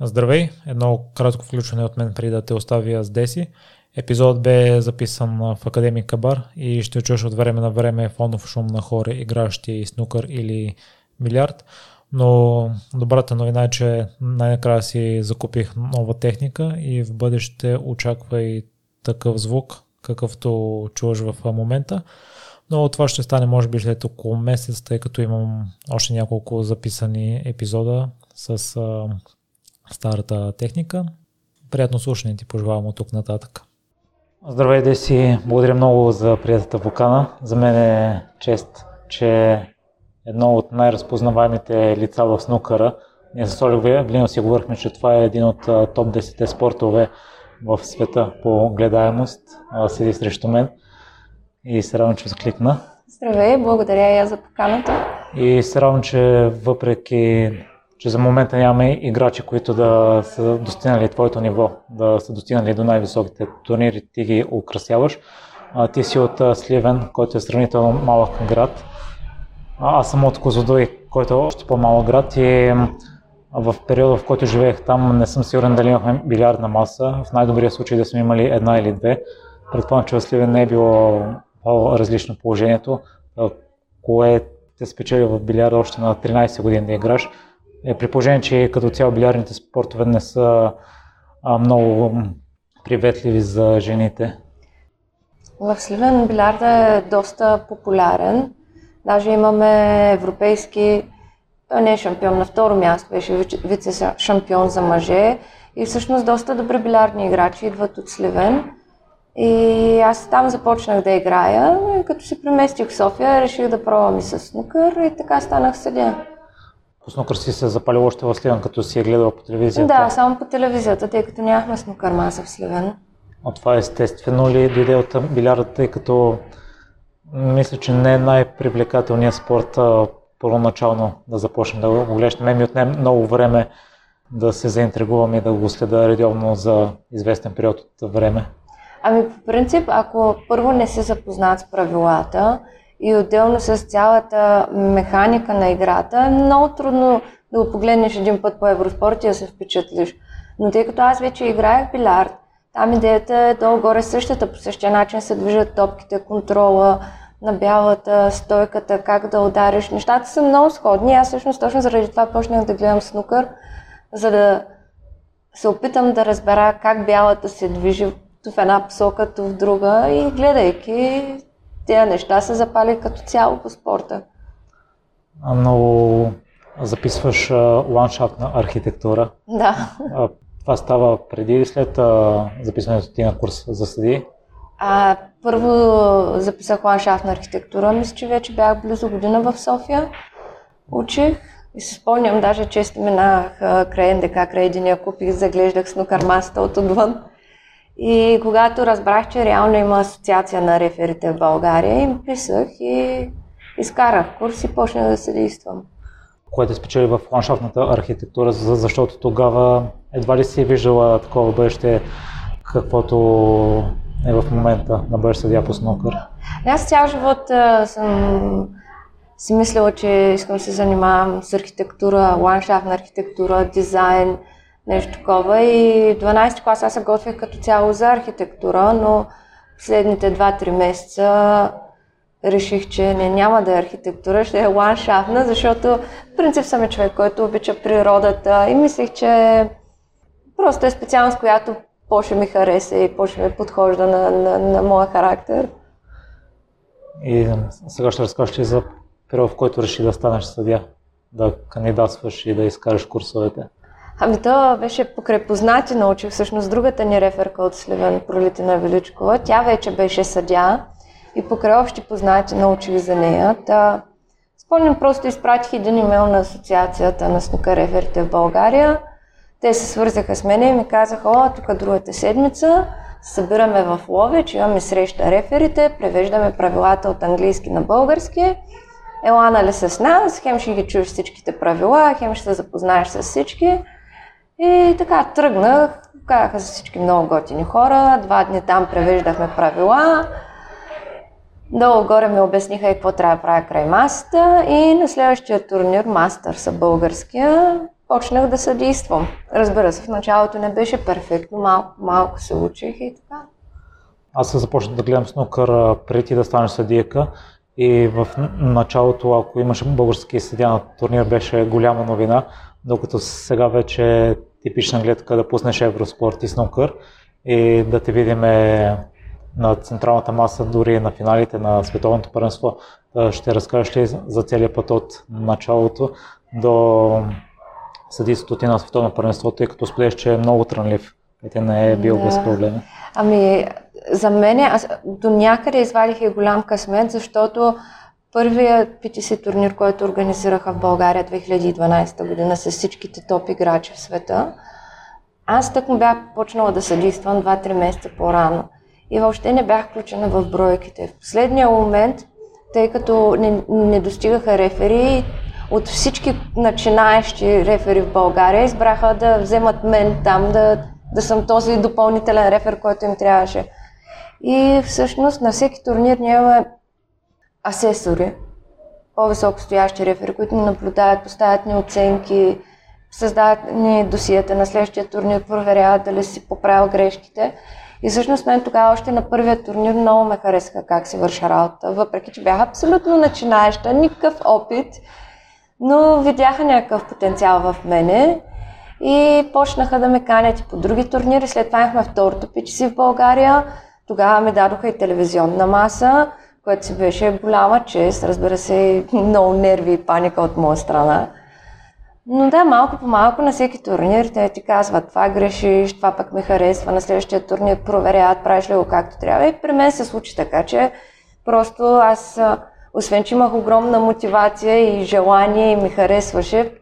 Здравей! Едно кратко включване от мен преди да те оставя с Деси. Епизод бе записан в Академик Кабар и ще чуеш от време на време фонов шум на хора, игращи снукър или билярд. Но добрата новина е, че най-накрая си закупих нова техника и в бъдеще очаквай такъв звук, какъвто чуваш в момента. Но това ще стане може би след около месец, тъй като имам още няколко записани епизода с старата техника. Приятно слушане ти пожелавам от тук нататък. Здравей, Деси! Благодаря много за приятата покана. За мен е чест, че едно от най-разпознаваемите лица в снукъра. Ние с Олег Велино си говорихме, че това е един от топ 10 спортове в света по гледаемост. Седи срещу мен и се радвам, че закликна. Здравей, благодаря аз за поканата. И се радвам, че въпреки че за момента нямаме играчи, които да са достигнали твоето ниво, да са достигнали до най-високите турнири, ти ги украсяваш. А, ти си от Сливен, който е сравнително малък град. А, аз съм от Козлодой, който е още по-малък град и в периода, в който живеех там, не съм сигурен дали имахме билярдна маса. В най-добрия случай да сме имали една или две. Предполагам, че в Сливен не е било по-различно положението. Кое те спечели в билярда още на 13 години да играш е при положение, че като цяло билярните спортове не са а, много приветливи за жените. В Сливен билярда е доста популярен. Даже имаме европейски, той не е шампион, на второ място беше вице-шампион за мъже. И всъщност доста добри билярдни играчи идват от Сливен. И аз там започнах да играя. И като се преместих в София, реших да пробвам и с снукър и така станах съдия. По снукър си се запалил още в Сливен, като си е гледал по телевизията? Да, само по телевизията, тъй като нямахме снукър маса в Сливен. А това естествено ли дойде от билярда, тъй като мисля, че не е най-привлекателният спорт първоначално да започнем да го гледаш. Мен ми отне много време да се заинтригувам и да го следа редовно за известен период от време. Ами по принцип, ако първо не се запознат с правилата, и отделно с цялата механика на играта, е много трудно да го погледнеш един път по Евроспорт и да се впечатлиш. Но тъй като аз вече играех билярд, там идеята е долу-горе същата, по същия начин се движат топките, контрола на бялата, стойката, как да удариш. Нещата са много сходни. Аз всъщност точно заради това почнах да гледам снукър, за да се опитам да разбера как бялата се движи в една посока, в друга и гледайки тези неща се запали като цяло по спорта. Но записваш ландшафтна архитектура. Да. А, това става преди или след записването ти на курс за съди? А, първо записах ландшафтна архитектура. Мисля, че вече бях близо година в София. Учих и се спомням, даже често минах край НДК, край единия куп и заглеждах снукармасата от отвън. И когато разбрах, че реално има асоциация на реферите в България, им писах и изкарах курс и почнах да се действам. Което спечели в ландшафтната архитектура, защото тогава едва ли си виждала такова бъдеще, каквото е в момента на бъдещ съдия по снокър? Аз цял живот а, съм си мислила, че искам да се занимавам с архитектура, ландшафтна архитектура, дизайн, нещо такова. И 12 клас аз се готвих като цяло за архитектура, но последните 2-3 месеца реших, че не, няма да е архитектура, ще е ландшафтна, защото в принцип съм е човек, който обича природата и мислих, че просто е специалност, която по-ще ми хареса и по-ще ми подхожда на, на, на моя характер. И сега ще разкажеш за период, в който реши да станеш съдия, да кандидатстваш и да изкараш курсовете. Ами то беше покрай познати научих, всъщност другата ни реферка от Сливен, Пролитина Величкова. Тя вече беше съдя и покрай общи познати научих за нея. Та, спомням, просто изпратих един имейл на Асоциацията на снука реферите в България. Те се свързаха с мен и ми казаха, о, тук другата седмица събираме в Ловеч, имаме среща реферите, превеждаме правилата от английски на български. Ела нали с нас, хем ще ги чуеш всичките правила, хем ще се запознаеш с всички. И така тръгнах, казаха се всички много готини хора, два дни там превеждахме правила, Долу-горе ми обясниха и какво трябва да правя край масата и на следващия турнир, мастър са българския, почнах да съдействам. Разбира се, в началото не беше перфектно, малко малко се учих и така. Аз се започнах да гледам снукър преди да станеш съдийка и в началото, ако имаше български съдия на турнир, беше голяма новина, докато сега вече типична гледка да пуснеш Евроспорт и снукър и да те видим на централната маса, дори на финалите на световното първенство. Ще разкажеш ли за целият път от началото до съдийството ти на световно първенство, тъй като споделяш, че е много трънлив и те не е бил да. без проблеми? Ами, за мен аз до някъде извадих и голям късмет, защото първият PTC турнир, който организираха в България 2012 година с всичките топ играчи в света, аз так му бях почнала да съдействам 2-3 месеца по-рано и въобще не бях включена в бройките. В последния момент, тъй като не, не достигаха рефери, от всички начинаещи рефери в България избраха да вземат мен там, да, да съм този допълнителен рефер, който им трябваше. И всъщност на всеки турнир ние имаме асесори, по-високо стоящи рефери, които ни наблюдават, поставят ни оценки, създават ни досията на следващия турнир, проверяват дали си поправил грешките. И всъщност мен тогава още на първия турнир много ме харесаха как се върша работа, въпреки че бях абсолютно начинаеща, никакъв опит, но видяха някакъв потенциал в мене и почнаха да ме канят и по други турнири. След това имахме второто пичи си в България. Тогава ми дадоха и телевизионна маса, което си беше голяма чест, разбира се, много нерви и паника от моя страна. Но да, малко по малко на всеки турнир те ти казват това грешиш, това пък ми харесва, на следващия турнир проверяват, правиш ли го както трябва. И при мен се случи така, че просто аз, освен че имах огромна мотивация и желание и ми харесваше,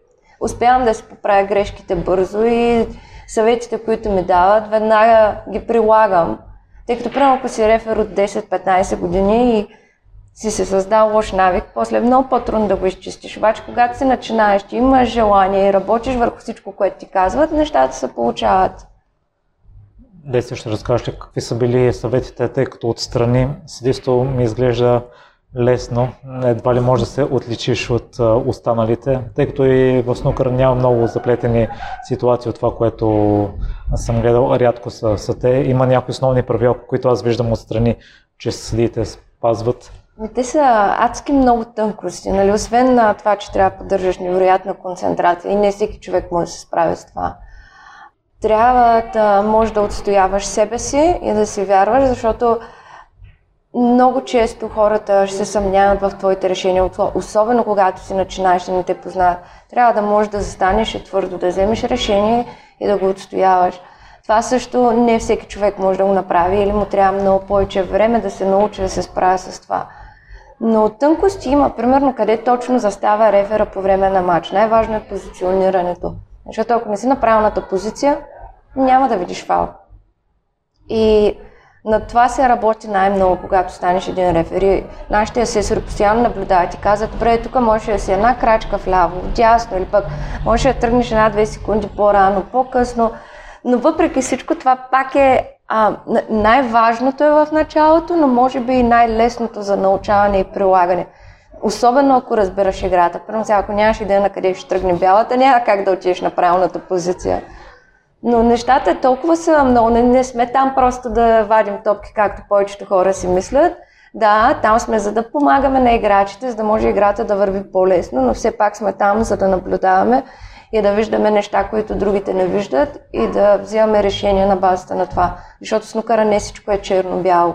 успявам да си поправя грешките бързо и съветите, които ми дават, веднага ги прилагам. Тъй като, примерно, ако си рефер от 10-15 години и си се създал лош навик, после е много по-трудно да го изчистиш. Обаче, когато си начинаеш, ти имаш желание и работиш върху всичко, което ти казват, нещата се получават. Деси, ще разкажеш какви са били съветите, тъй като отстрани съдейство ми изглежда лесно, едва ли може да се отличиш от останалите, тъй като и в снукър няма много заплетени ситуации от това, което съм гледал, рядко са, са те. Има някои основни правила, които аз виждам отстрани, че съдиите спазват. Те са адски много тънкости, нали? освен на това, че трябва да поддържаш невероятна концентрация и не всеки човек може да се справи с това. Трябва да можеш да отстояваш себе си и да си вярваш, защото много често хората ще се съмняват в твоите решения, особено когато си начинаеш и не те познават. Трябва да можеш да застанеш и твърдо да вземеш решение и да го отстояваш. Това също не всеки човек може да го направи или му трябва много повече време да се научи да се справя с това. Но тънкости има, примерно, къде точно застава рефера по време на матч. Най-важно е позиционирането. Защото ако не си на правилната позиция, няма да видиш фал. И на това се работи най-много, когато станеш един рефери. Нашите асесори постоянно наблюдават и казват, добре, тук може да си една крачка вляво, дясно или пък може да тръгнеш една-две секунди по-рано, по-късно. Но въпреки всичко това пак е а, най-важното е в началото, но може би и най-лесното за научаване и прилагане. Особено ако разбираш играта. Първо, ако нямаш идея на къде ще тръгне бялата, няма как да отидеш на правилната позиция. Но нещата толкова са много. Не, не сме там просто да вадим топки, както повечето хора си мислят. Да, там сме за да помагаме на играчите, за да може играта да върви по-лесно, но все пак сме там, за да наблюдаваме и да виждаме неща, които другите не виждат и да взимаме решения на базата на това. Защото снукъра не всичко е черно-бяло.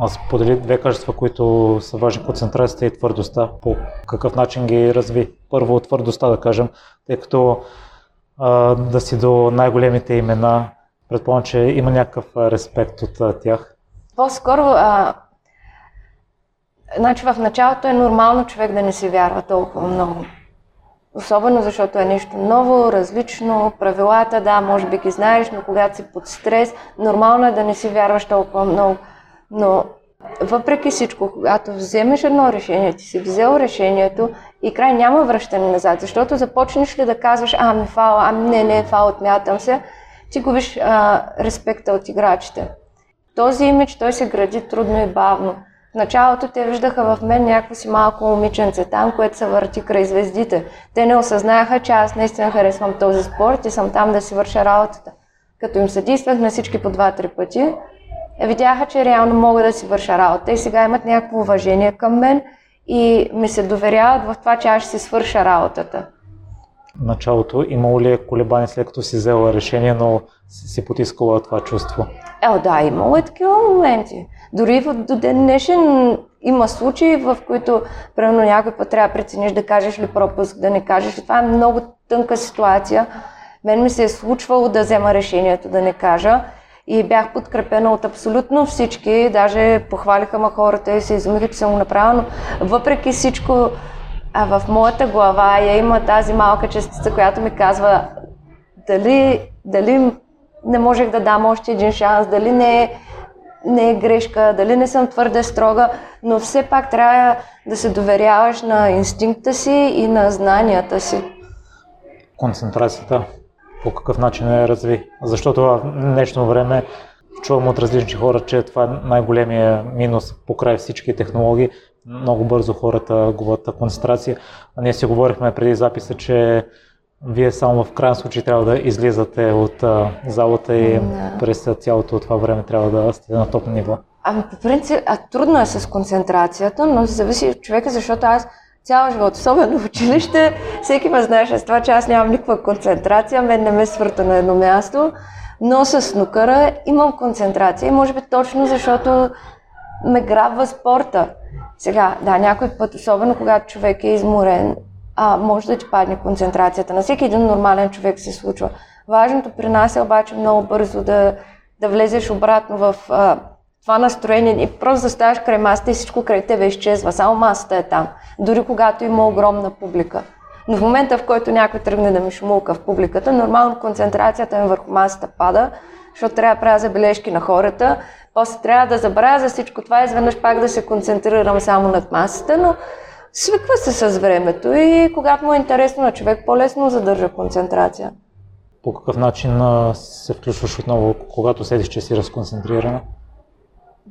Аз подели две качества, които са важни концентрацията и твърдостта. По какъв начин ги разви? Първо твърдостта, да кажем, тъй като да си до най-големите имена, предполагам, че има някакъв респект от тях. По-скоро, а, значи в началото е нормално човек да не си вярва толкова много. Особено защото е нещо ново, различно, правилата, да, може би ги знаеш, но когато си под стрес, нормално е да не си вярваш толкова много. Но въпреки всичко, когато вземеш едно решение, ти си взел решението и край няма връщане назад, защото започнеш ли да казваш, а, ми фал, а, не, не фал, отмятам се, ти губиш а, респекта от играчите. Този имидж той се гради трудно и бавно. В началото те виждаха в мен някакво си малко момиченце там, което се върти край звездите. Те не осъзнаха, че аз наистина харесвам този спорт и съм там да си върша работата. Като им съдействах на всички по два-три пъти, видяха, че реално мога да си върша работа и сега имат някакво уважение към мен и ми се доверяват в това, че аз ще си свърша работата. Началото имало ли е колебание след като си взела решение, но си потискала това чувство? Е, да, имало е такива моменти. Дори до ден днешен има случаи, в които примерно някой път трябва да прецениш да кажеш ли пропуск, да не кажеш. Това е много тънка ситуация. Мен ми се е случвало да взема решението да не кажа и бях подкрепена от абсолютно всички, даже похвалиха ма хората и се изумиха, че съм го направила, но въпреки всичко а в моята глава я има тази малка частица, която ми казва дали, дали не можех да дам още един шанс, дали не е, не е грешка, дали не съм твърде строга, но все пак трябва да се доверяваш на инстинкта си и на знанията си. Концентрацията по какъв начин я разви? Защото в днешно време чувам от различни хора, че това е най-големия минус покрай всички технологии. Много бързо хората губят концентрация. А ние си говорихме преди записа, че вие само в крайен случай трябва да излизате от а, залата и да. през цялото това време трябва да сте на топ ниво. Ами по принцип, а трудно е с концентрацията, но зависи от човека, защото аз цял живот, особено в училище, всеки ме знаеше с това, че аз нямам никаква концентрация, мен не ме свърта на едно място, но с снукъра имам концентрация и може би точно защото ме грабва спорта. Сега, да, някой път, особено когато човек е изморен, а, може да ти падне концентрацията. На всеки един нормален човек се случва. Важното при нас е обаче много бързо да, да влезеш обратно в а, това настроение и просто да ставаш край масата и всичко край тебе изчезва. Само масата е там. Дори когато има огромна публика. Но в момента, в който някой тръгне да ми шумулка в публиката, нормално концентрацията ми върху масата пада, защото трябва да правя забележки на хората. После трябва да забравя за всичко това изведнъж пак да се концентрирам само над масата, но свиква се с времето и когато му е интересно на човек, по-лесно задържа концентрация. По какъв начин се включваш отново, когато седиш, че си разконцентрирана?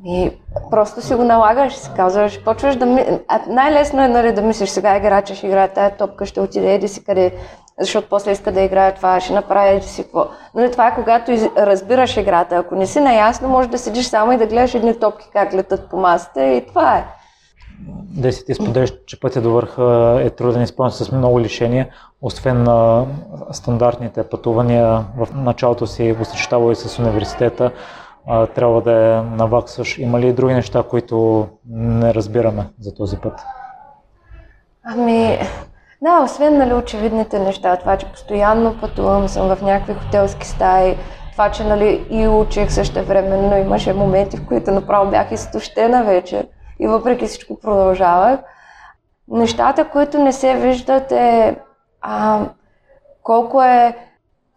И просто си го налагаш, си казваш, почваш да ми... А най-лесно е нали, да мислиш, сега играча ще играе тая топка, ще отиде еди си къде, защото после иска да играе това, ще направи еди си какво. Но това е когато из... разбираш играта. Ако не си наясно, може да седиш само и да гледаш едни топки как летат по масата и това е. Деси ти споделяш, че пътя до върха е труден изпълнен с много лишения, освен на стандартните пътувания в началото си го съчетава и с университета трябва да я наваксваш. Има ли други неща, които не разбираме за този път? Ами, да, освен нали, очевидните неща, това, че постоянно пътувам, съм в някакви хотелски стаи, това, че нали, и учих също времено, имаше моменти, в които направо бях изтощена вече и въпреки всичко продължавах. Нещата, които не се виждат е а, колко е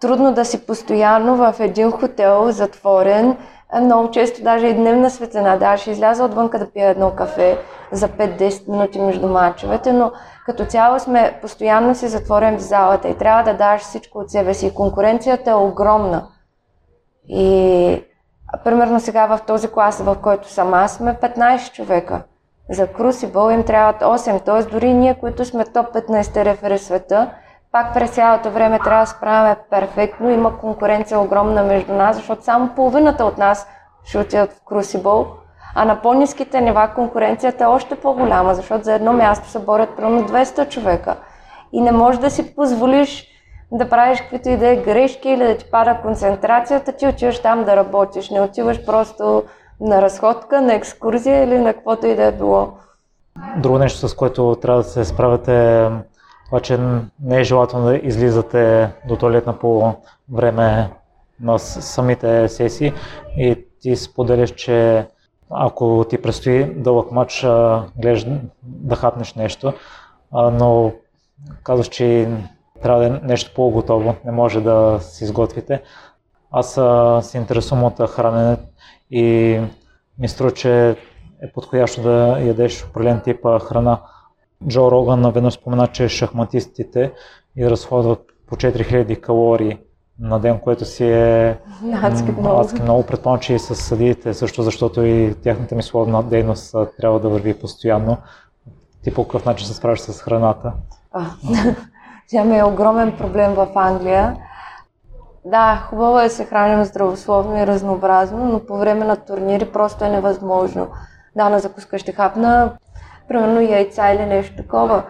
трудно да си постоянно в един хотел затворен много често даже и дневна светлина. Да, ще изляза отвънка да пия едно кафе за 5-10 минути между мачовете, но като цяло сме постоянно си затворени в залата и трябва да даш всичко от себе си. Конкуренцията е огромна. И примерно сега в този клас, в който съм аз, сме 15 човека. За Крусибъл им трябват 8, т.е. дори ние, които сме топ 15 рефери света, пак през цялото време трябва да справяме перфектно. Има конкуренция огромна между нас, защото само половината от нас ще отидат в Крусибол, а на по-низките нива конкуренцията е още по-голяма, защото за едно място се борят примерно 200 човека. И не можеш да си позволиш да правиш каквито и да е грешки или да ти пада концентрацията, ти отиваш там да работиш. Не отиваш просто на разходка, на екскурзия или на каквото и да е било. Друго нещо, с което трябва да се справяте това, че не е желателно да излизате до туалетна по време на самите сесии и ти споделяш, че ако ти предстои дълъг матч, гледаш да хапнеш нещо, но казваш, че трябва да е нещо по-готово, не може да си изготвите. Аз се интересувам от хранене и ми струва, че е подходящо да ядеш определен тип храна. Джо Роган наведнъж спомена, че шахматистите и разходват по 4000 калории на ден, което си е адски много. Адски много. Предполагам, че и с съдиите също, защото и тяхната мисловна дейност трябва да върви постоянно. Ти по какъв начин се справиш с храната? Тя ми е огромен проблем в Англия. Да, хубаво е да се храним здравословно и разнообразно, но по време на турнири просто е невъзможно. Да, на закуска ще хапна, примерно яйца или нещо такова.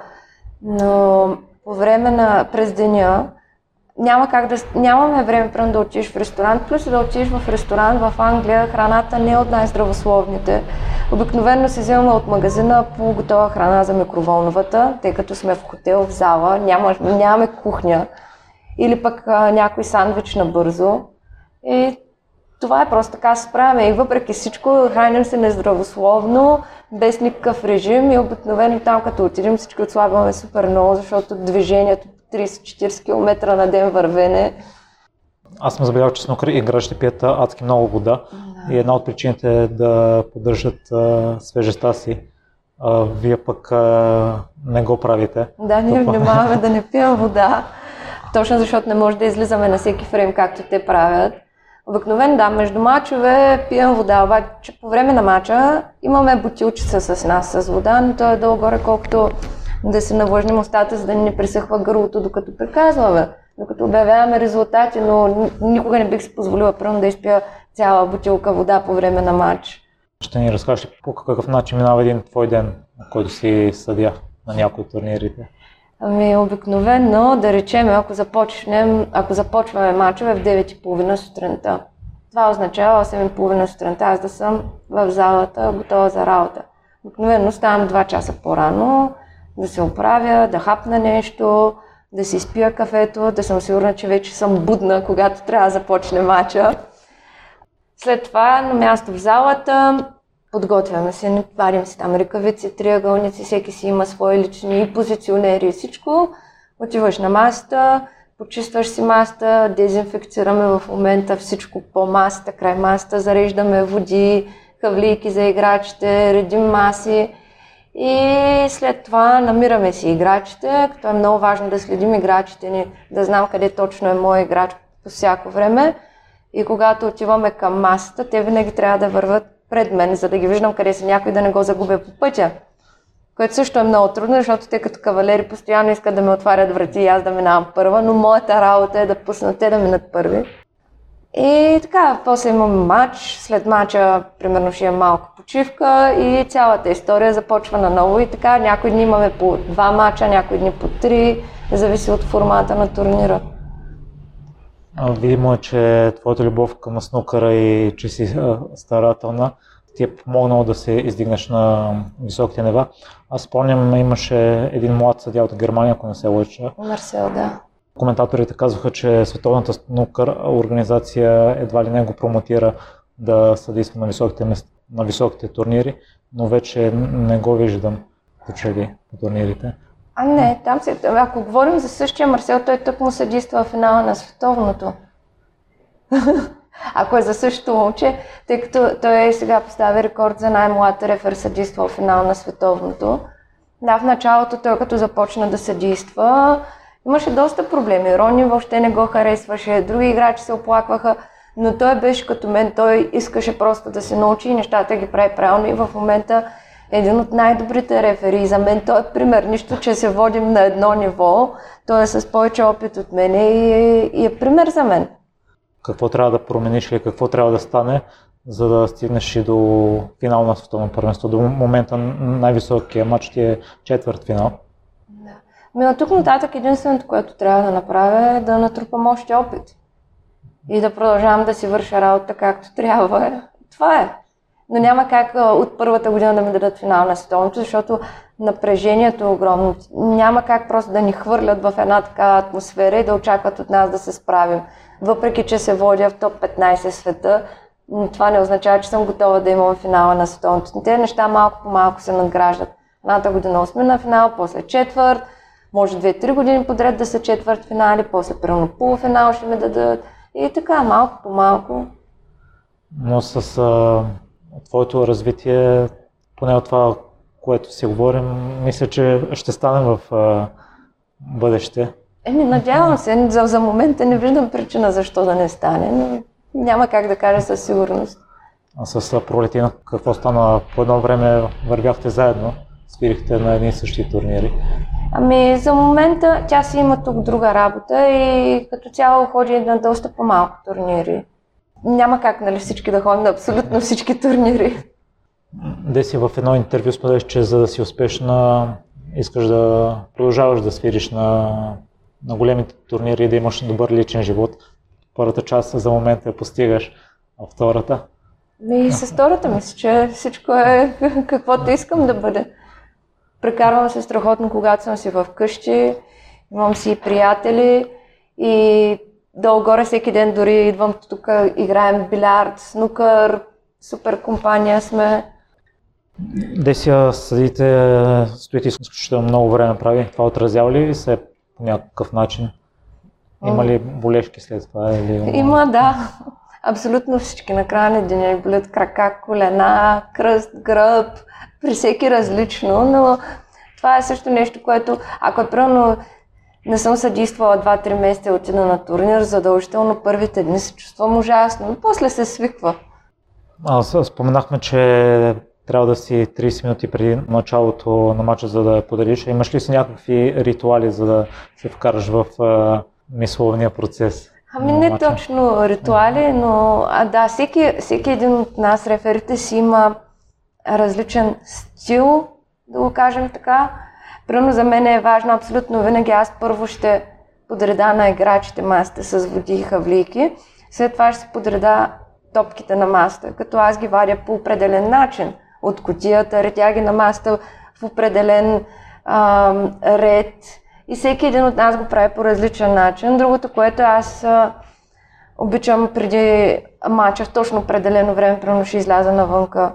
Но по време на през деня няма как да, нямаме време пръвно да отидеш в ресторант, плюс да отидеш в ресторант в Англия, храната не е от най-здравословните. Обикновено си вземаме от магазина полуготова храна за микроволновата, тъй като сме в хотел, в зала, няма, нямаме кухня. Или пък а, някой сандвич на бързо. И това е просто така се справяме. И въпреки всичко, храним се нездравословно, без никакъв режим и обикновено там, като отидем, всички отслабваме супер много, защото движението 30-40 км на ден вървене. Аз съм забелязал, че снукър играчите пият адски много вода да. и една от причините е да поддържат а, свежестта си. А, вие пък а, не го правите. Да, ние Това... внимаваме да не пием вода, точно защото не може да излизаме на всеки фрейм, както те правят. Обикновено да, между мачове пием вода, обаче по време на мача имаме бутилчица с нас с вода, но то е долу-горе колкото да се навлажним устата, за да не пресъхва гърлото, докато приказваме, докато обявяваме резултати, но никога не бих си позволила първо да изпия цяла бутилка вода по време на матч. Ще ни разкажеш по какъв начин минава един твой ден, който си съдя на някои турнирите? Ами обикновено, да речем, ако започнем, ако започваме мачове в 9.30 сутринта. Това означава 8.30 сутринта аз да съм в залата, готова за работа. Обикновено ставам 2 часа по-рано, да се оправя, да хапна нещо, да си спия кафето, да съм сигурна, че вече съм будна, когато трябва да започне мача. След това на място в залата подготвяме се, варим си там ръкавици, триъгълници, всеки си има свои лични позиционери и всичко. Отиваш на масата, почистваш си масата, дезинфекцираме в момента всичко по масата, край масата, зареждаме води, хавлийки за играчите, редим маси и след това намираме си играчите, като е много важно да следим играчите ни, да знам къде точно е мой играч по всяко време. И когато отиваме към масата, те винаги трябва да върват пред мен, за да ги виждам къде са някой да не го загубя по пътя. Което също е много трудно, защото те като кавалери постоянно искат да ме отварят врати и аз да минавам първа, но моята работа е да пуснат те да минат първи. И така, после имаме матч, след матча примерно ще имам малко почивка и цялата история започва наново и така някои дни имаме по два матча, някои дни по три, зависи от формата на турнира. Видимо е, че твоята любов към снукъра и че си старателна ти е помогнало да се издигнеш на високите нева. Аз спомням, имаше един млад съдя от Германия, ако не се лъча. Марсел, да. Коментаторите казваха, че Световната снукър организация едва ли не го промотира да съдейства на високите, на високите турнири, но вече не го виждам по турнирите. А не, там се, ако говорим за същия Марсел, той тък му съдейства в финала на световното. ако е за същото момче, тъй като той сега поставя рекорд за най-млад рефер съдейства в финал на световното. Да, в началото той като започна да съдейства, имаше доста проблеми. Рони въобще не го харесваше, други играчи се оплакваха, но той беше като мен, той искаше просто да се научи и нещата ги прави правилно и в момента е един от най-добрите рефери. За мен той е пример, нищо, че се водим на едно ниво, той е с повече опит от мен и е, и е пример за мен. Какво трябва да промениш или какво трябва да стане, за да стигнеш и до финал на световно първенство? До момента най-високия матч ти е четвърт финал. Ми от тук нататък единственото, което трябва да направя е да натрупам още опит. И да продължавам да си върша работа както трябва. Това е. Но няма как от първата година да ми дадат финал на световното, защото напрежението е огромно. Няма как просто да ни хвърлят в една такава атмосфера и да очакват от нас да се справим. Въпреки, че се водя в топ 15 света, това не означава, че съм готова да имам финала на световното. Те неща малко по малко се надграждат. Едната година сме на финал, после четвърт, може 2-3 години подред да са четвърт финали, после примерно полуфинал ще ми дадат. И така, малко по малко. Но с а, твоето развитие, поне от това, което си говорим, мисля, че ще стане в а, бъдеще. Еми, надявам се. За, за момента не виждам причина защо да не стане, но няма как да кажа със сигурност. А с Пролетина какво стана? По едно време вървяхте заедно, свирихте на едни и същи турнири. Ами за момента тя си има тук друга работа и като цяло ходи на доста по-малко турнири. Няма как нали, всички да ходим на абсолютно всички турнири. Деси в едно интервю споделиш, че за да си успешна искаш да продължаваш да свириш на, на големите турнири и да имаш добър личен живот. Първата част за момента я постигаш, а втората? И с втората мисля, че всичко е каквото искам да бъде. Прекарвам се страхотно, когато съм си в къщи, имам си приятели и долу-горе всеки ден дори идвам тук, играем билярд, снукър, супер компания сме. Десия съдите, стоите изключително много време прави. Това отразява ли се по някакъв начин? Има ли болешки след това? Или... Има, да. Абсолютно всички. На края на деня болят крака, колена, кръст, гръб, при всеки различно, но това е също нещо, което, ако е примерно не съм съдействала 2-3 месеца и отида на турнир, задължително първите дни се чувствам ужасно, но после се свиква. Аз споменахме, че трябва да си 30 минути преди началото на матча, за да подариш. Имаш ли си някакви ритуали, за да се вкараш в мисловния процес? Ами не матча? точно ритуали, но а, да, всеки, всеки един от нас, реферите си има различен стил, да го кажем така. Примерно за мен е важно абсолютно винаги аз първо ще подреда на играчите масата с води и хавлийки, след това ще се подреда топките на масата, като аз ги вадя по определен начин. От котията, редя ги на масата в определен а, ред. И всеки един от нас го прави по различен начин. Другото, което аз а, обичам преди мача в точно определено време, примерно ще изляза навънка,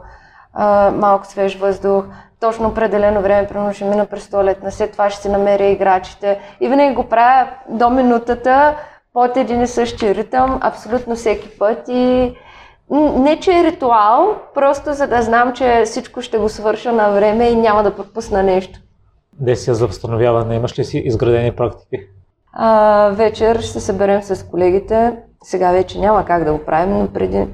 а, малко свеж въздух, точно определено време, примерно ще мина през туалетна, след това ще си намеря играчите и винаги го правя до минутата под един и същи ритъм, абсолютно всеки път и не, че е ритуал, просто за да знам, че всичко ще го свърша на време и няма да пропусна нещо. Десия за възстановяване, имаш ли си изградени практики? А, вечер ще се съберем с колегите. Сега вече няма как да го правим, но преди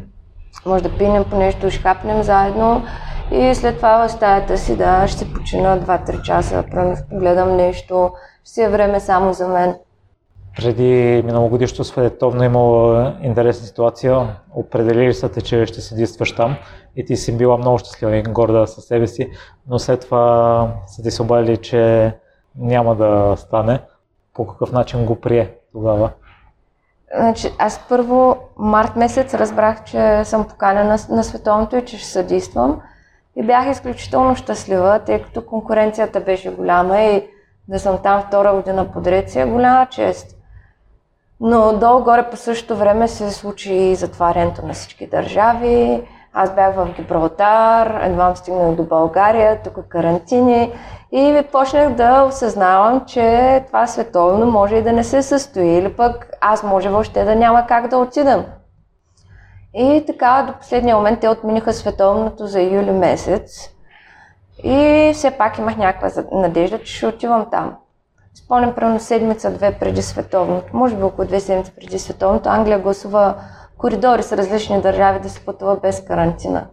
може да пинем по нещо, ще хапнем заедно и след това в стаята си, да, ще почина 2-3 часа, гледам нещо, ще си е време само за мен. Преди миналогодишното световно имало интересна ситуация. Определили са те, че ще се действаш там и ти си била много щастлива и горда със себе си, но след това са ти се обадили, че няма да стане. По какъв начин го прие тогава? Значи, аз първо март месец разбрах, че съм поканена на, световното и че ще съдействам. И бях изключително щастлива, тъй като конкуренцията беше голяма и да съм там втора година подред си е голяма чест. Но долу-горе по същото време се случи затварянето на всички държави. Аз бях в Гибралтар, едва стигнах до България, тук карантини и почнах да осъзнавам, че това световно може и да не се състои или пък аз може въобще да няма как да отидам. И така до последния момент те отмениха световното за юли месец и все пак имах някаква надежда, че ще отивам там. Спомням, примерно седмица-две преди световното, може би около две седмици преди световното, Англия гласува коридори с различни държави да се пътува без карантина.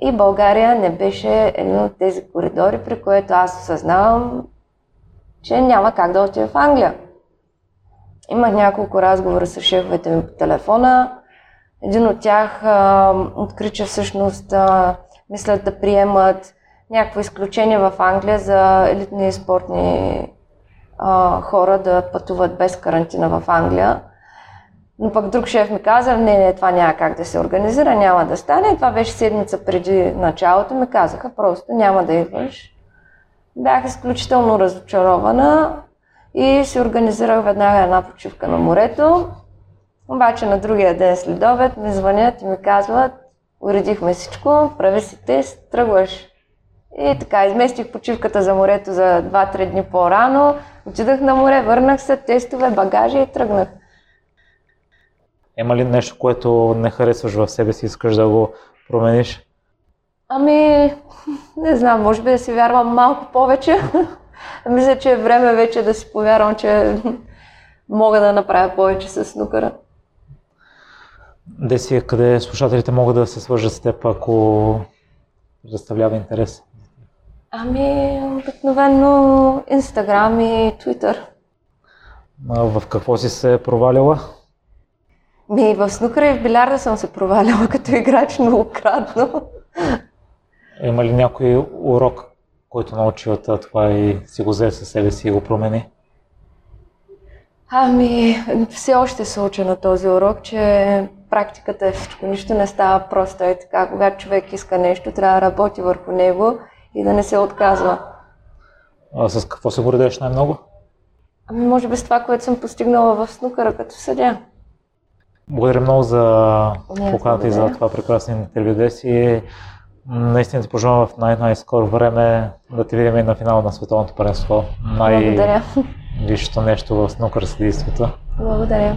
И България не беше един от тези коридори, при което аз осъзнавам, че няма как да отида в Англия. Имах няколко разговора с шефовете ми по телефона. Един от тях а, откри, че всъщност а, мислят да приемат някакво изключение в Англия за елитни спортни а, хора да пътуват без карантина в Англия. Но пък друг шеф ми каза, не, не, това няма как да се организира, няма да стане. Това беше седмица преди началото, ми казаха, просто няма да идваш. Бях изключително разочарована и си организирах веднага една почивка на морето. Обаче на другия ден след обед ми звънят и ми казват, уредихме всичко, прави си тест, тръгваш. И така, изместих почивката за морето за 2-3 дни по-рано, отидах на море, върнах се, тестове, багажи и тръгнах. Има ли нещо, което не харесваш в себе си, искаш да го промениш? Ами, не знам, може би да си вярвам малко повече. Мисля, че е време вече да си повярвам, че мога да направя повече с снукъра. Деси, къде слушателите могат да се свържат с теб, ако представлява интерес? Ами, обикновено Инстаграм и Твитър. В какво си се провалила? Ми, в снукъра и в билярда съм се проваляла като играч многократно. Има ли някой урок, който научи от това и си го взе със себе си и го промени? Ами, все още се уча на този урок, че практиката е всичко. Нищо не става просто е така. Когато човек иска нещо, трябва да работи върху него и да не се отказва. А с какво се гордееш най-много? Ами, може би с това, което съм постигнала в снукъра като съдя. Благодаря много за поканата и за това прекрасно интервю си. Наистина ти пожелавам в най-най-скоро време да те видим и на финал на световното паренство. Най- Благодаря. Висшето нещо в снукър съдейството. Благодаря.